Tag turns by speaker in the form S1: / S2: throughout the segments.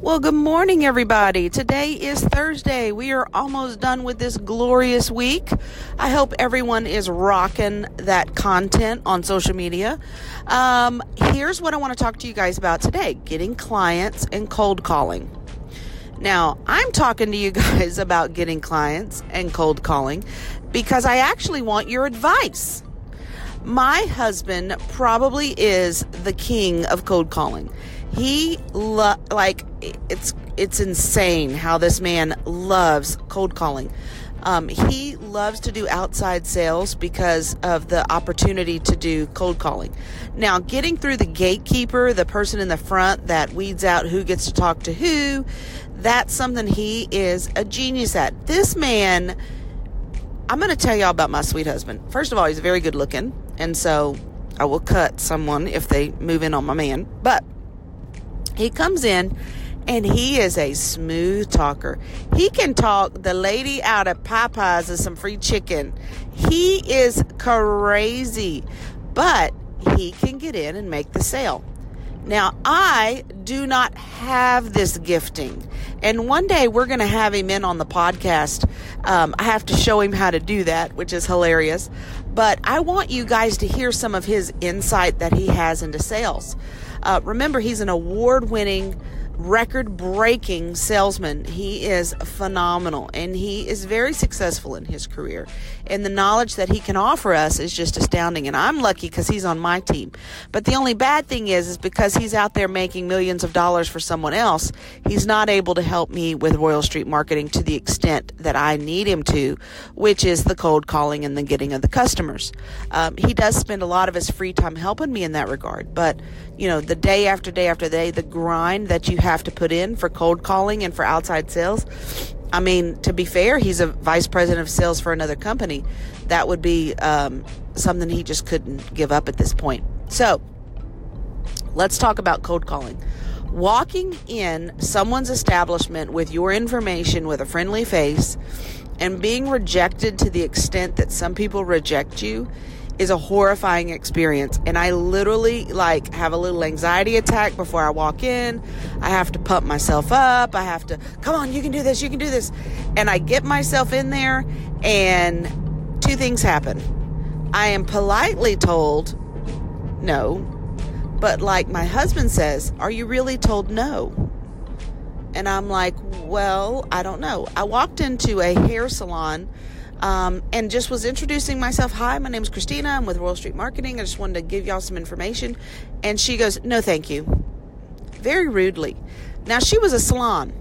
S1: Well, good morning, everybody. Today is Thursday. We are almost done with this glorious week. I hope everyone is rocking that content on social media. Um, here's what I want to talk to you guys about today getting clients and cold calling. Now, I'm talking to you guys about getting clients and cold calling because I actually want your advice. My husband probably is the king of cold calling. He lo- like it's it's insane how this man loves cold calling. Um, he loves to do outside sales because of the opportunity to do cold calling. Now, getting through the gatekeeper, the person in the front that weeds out who gets to talk to who, that's something he is a genius at. This man, I'm going to tell y'all about my sweet husband. First of all, he's very good looking, and so I will cut someone if they move in on my man. But he comes in and he is a smooth talker. He can talk the lady out of Popeyes and some free chicken. He is crazy, but he can get in and make the sale. Now, I do not have this gifting. And one day we're going to have him in on the podcast. Um, I have to show him how to do that, which is hilarious. But I want you guys to hear some of his insight that he has into sales. Uh, remember, he's an award winning record breaking salesman. He is phenomenal and he is very successful in his career. And the knowledge that he can offer us is just astounding. And I'm lucky because he's on my team. But the only bad thing is, is because he's out there making millions of dollars for someone else, he's not able to help me with Royal Street marketing to the extent that I need him to, which is the cold calling and the getting of the customers. Um, he does spend a lot of his free time helping me in that regard. But, you know, the day after day after day, the grind that you have to put in for cold calling and for outside sales. I mean, to be fair, he's a vice president of sales for another company. That would be um, something he just couldn't give up at this point. So, let's talk about cold calling. Walking in someone's establishment with your information with a friendly face and being rejected to the extent that some people reject you is a horrifying experience. And i literally like have a little anxiety attack before i walk in. I have to pump myself up. I have to come on you can do this you can do this. And i get myself in there and two things happen. I am politely told no but like my husband says are you really told no? And i'm like well i don't know. I walked into a hair salon um, and just was introducing myself. Hi, my name is Christina. I'm with Royal Street Marketing. I just wanted to give y'all some information. And she goes, No, thank you. Very rudely. Now, she was a salon.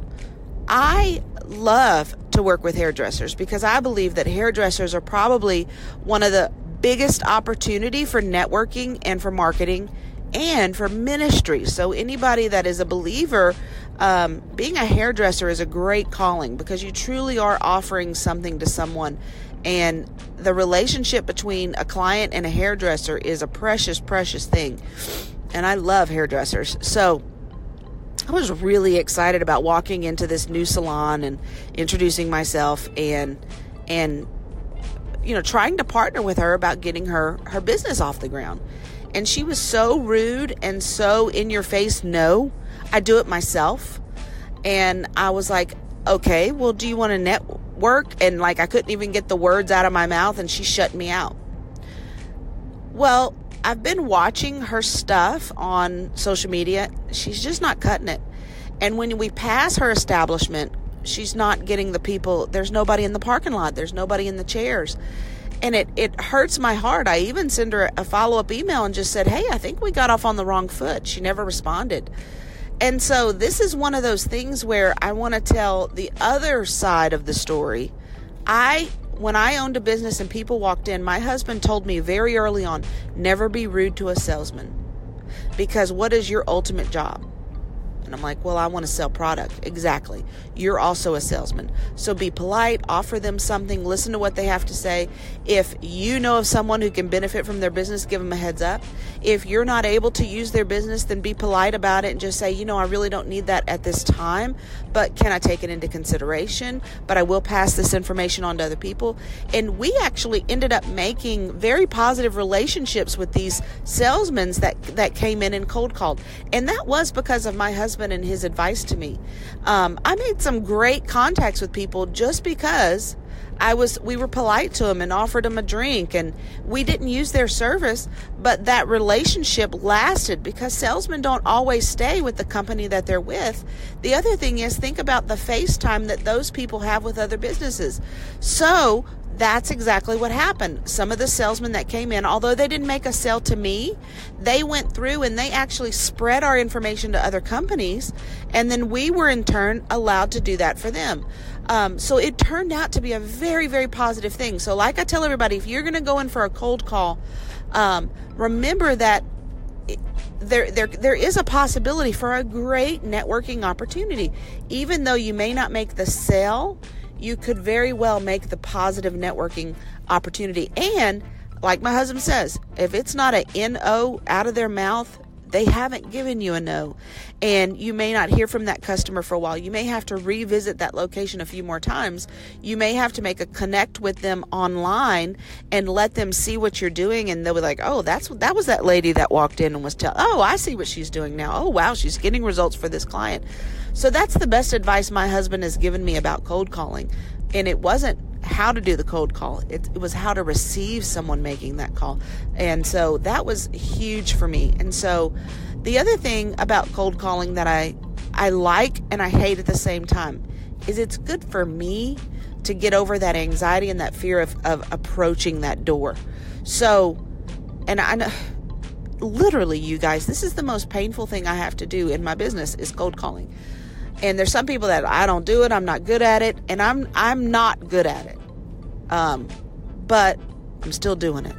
S1: I love to work with hairdressers because I believe that hairdressers are probably one of the biggest opportunity for networking and for marketing and for ministry. So, anybody that is a believer, um, being a hairdresser is a great calling because you truly are offering something to someone. And the relationship between a client and a hairdresser is a precious, precious thing. And I love hairdressers. So, I was really excited about walking into this new salon and introducing myself and and you know trying to partner with her about getting her her business off the ground and she was so rude and so in your face, no, I do it myself. And I was like, okay, well, do you want to network? And like, I couldn't even get the words out of my mouth, and she shut me out. Well, I've been watching her stuff on social media. She's just not cutting it. And when we pass her establishment, she's not getting the people. There's nobody in the parking lot, there's nobody in the chairs and it, it hurts my heart. I even sent her a follow up email and just said, Hey, I think we got off on the wrong foot. She never responded. And so this is one of those things where I want to tell the other side of the story. I when I owned a business and people walked in, my husband told me very early on, never be rude to a salesman. Because what is your ultimate job? And I'm like, well, I want to sell product. Exactly. You're also a salesman. So be polite, offer them something, listen to what they have to say. If you know of someone who can benefit from their business, give them a heads up. If you're not able to use their business, then be polite about it and just say, you know, I really don't need that at this time, but can I take it into consideration? But I will pass this information on to other people. And we actually ended up making very positive relationships with these salesmen that, that came in and cold called. And that was because of my husband husband and his advice to me. Um, I made some great contacts with people just because I was we were polite to them and offered them a drink and we didn't use their service, but that relationship lasted because salesmen don't always stay with the company that they're with. The other thing is think about the FaceTime that those people have with other businesses. So that's exactly what happened. Some of the salesmen that came in, although they didn't make a sale to me, they went through and they actually spread our information to other companies, and then we were in turn allowed to do that for them. Um, so it turned out to be a very, very positive thing. So, like I tell everybody, if you're going to go in for a cold call, um, remember that there, there, there is a possibility for a great networking opportunity. Even though you may not make the sale, you could very well make the positive networking opportunity. And like my husband says, if it's not a NO out of their mouth, they haven't given you a no. And you may not hear from that customer for a while. You may have to revisit that location a few more times. You may have to make a connect with them online and let them see what you're doing. And they'll be like, oh, that's that was that lady that walked in and was telling, oh, I see what she's doing now. Oh, wow, she's getting results for this client. So that's the best advice my husband has given me about cold calling. And it wasn't how to do the cold call. It, it, was how to receive someone making that call. And so that was huge for me. And so the other thing about cold calling that I I like and I hate at the same time is it's good for me to get over that anxiety and that fear of, of approaching that door. So, and I know literally you guys, this is the most painful thing I have to do in my business is cold calling and there's some people that I don't do it, I'm not good at it, and I'm I'm not good at it. Um, but I'm still doing it.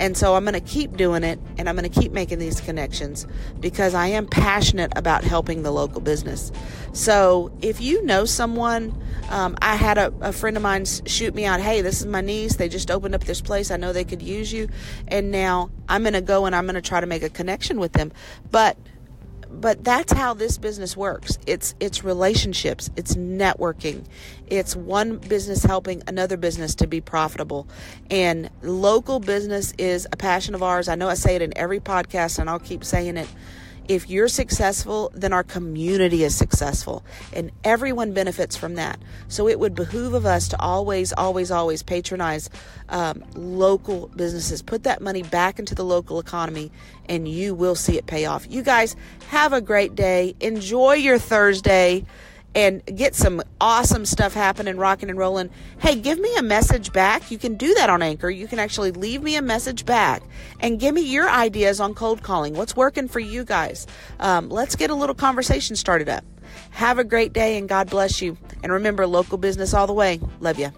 S1: And so I'm going to keep doing it and I'm going to keep making these connections because I am passionate about helping the local business. So if you know someone, um, I had a, a, friend of mine shoot me out, hey, this is my niece. They just opened up this place. I know they could use you. And now I'm going to go and I'm going to try to make a connection with them. But but that's how this business works. It's it's relationships it's networking it's one business helping another business to be profitable. And local business is a passion of ours. I know i say it in every podcast and i'll keep saying it if you're successful, then our community is successful and everyone benefits from that. So it would behoove of us to always, always, always patronize um, local businesses. Put that money back into the local economy and you will see it pay off. You guys have a great day. Enjoy your Thursday and get some awesome stuff happening, rocking and rolling. Hey, give me a message back. You can do that on Anchor. You can actually leave me a message back and give me your ideas on cold calling. What's working for you guys? Um, let's get a little conversation started up. Have a great day and God bless you. And remember, local business all the way. Love you.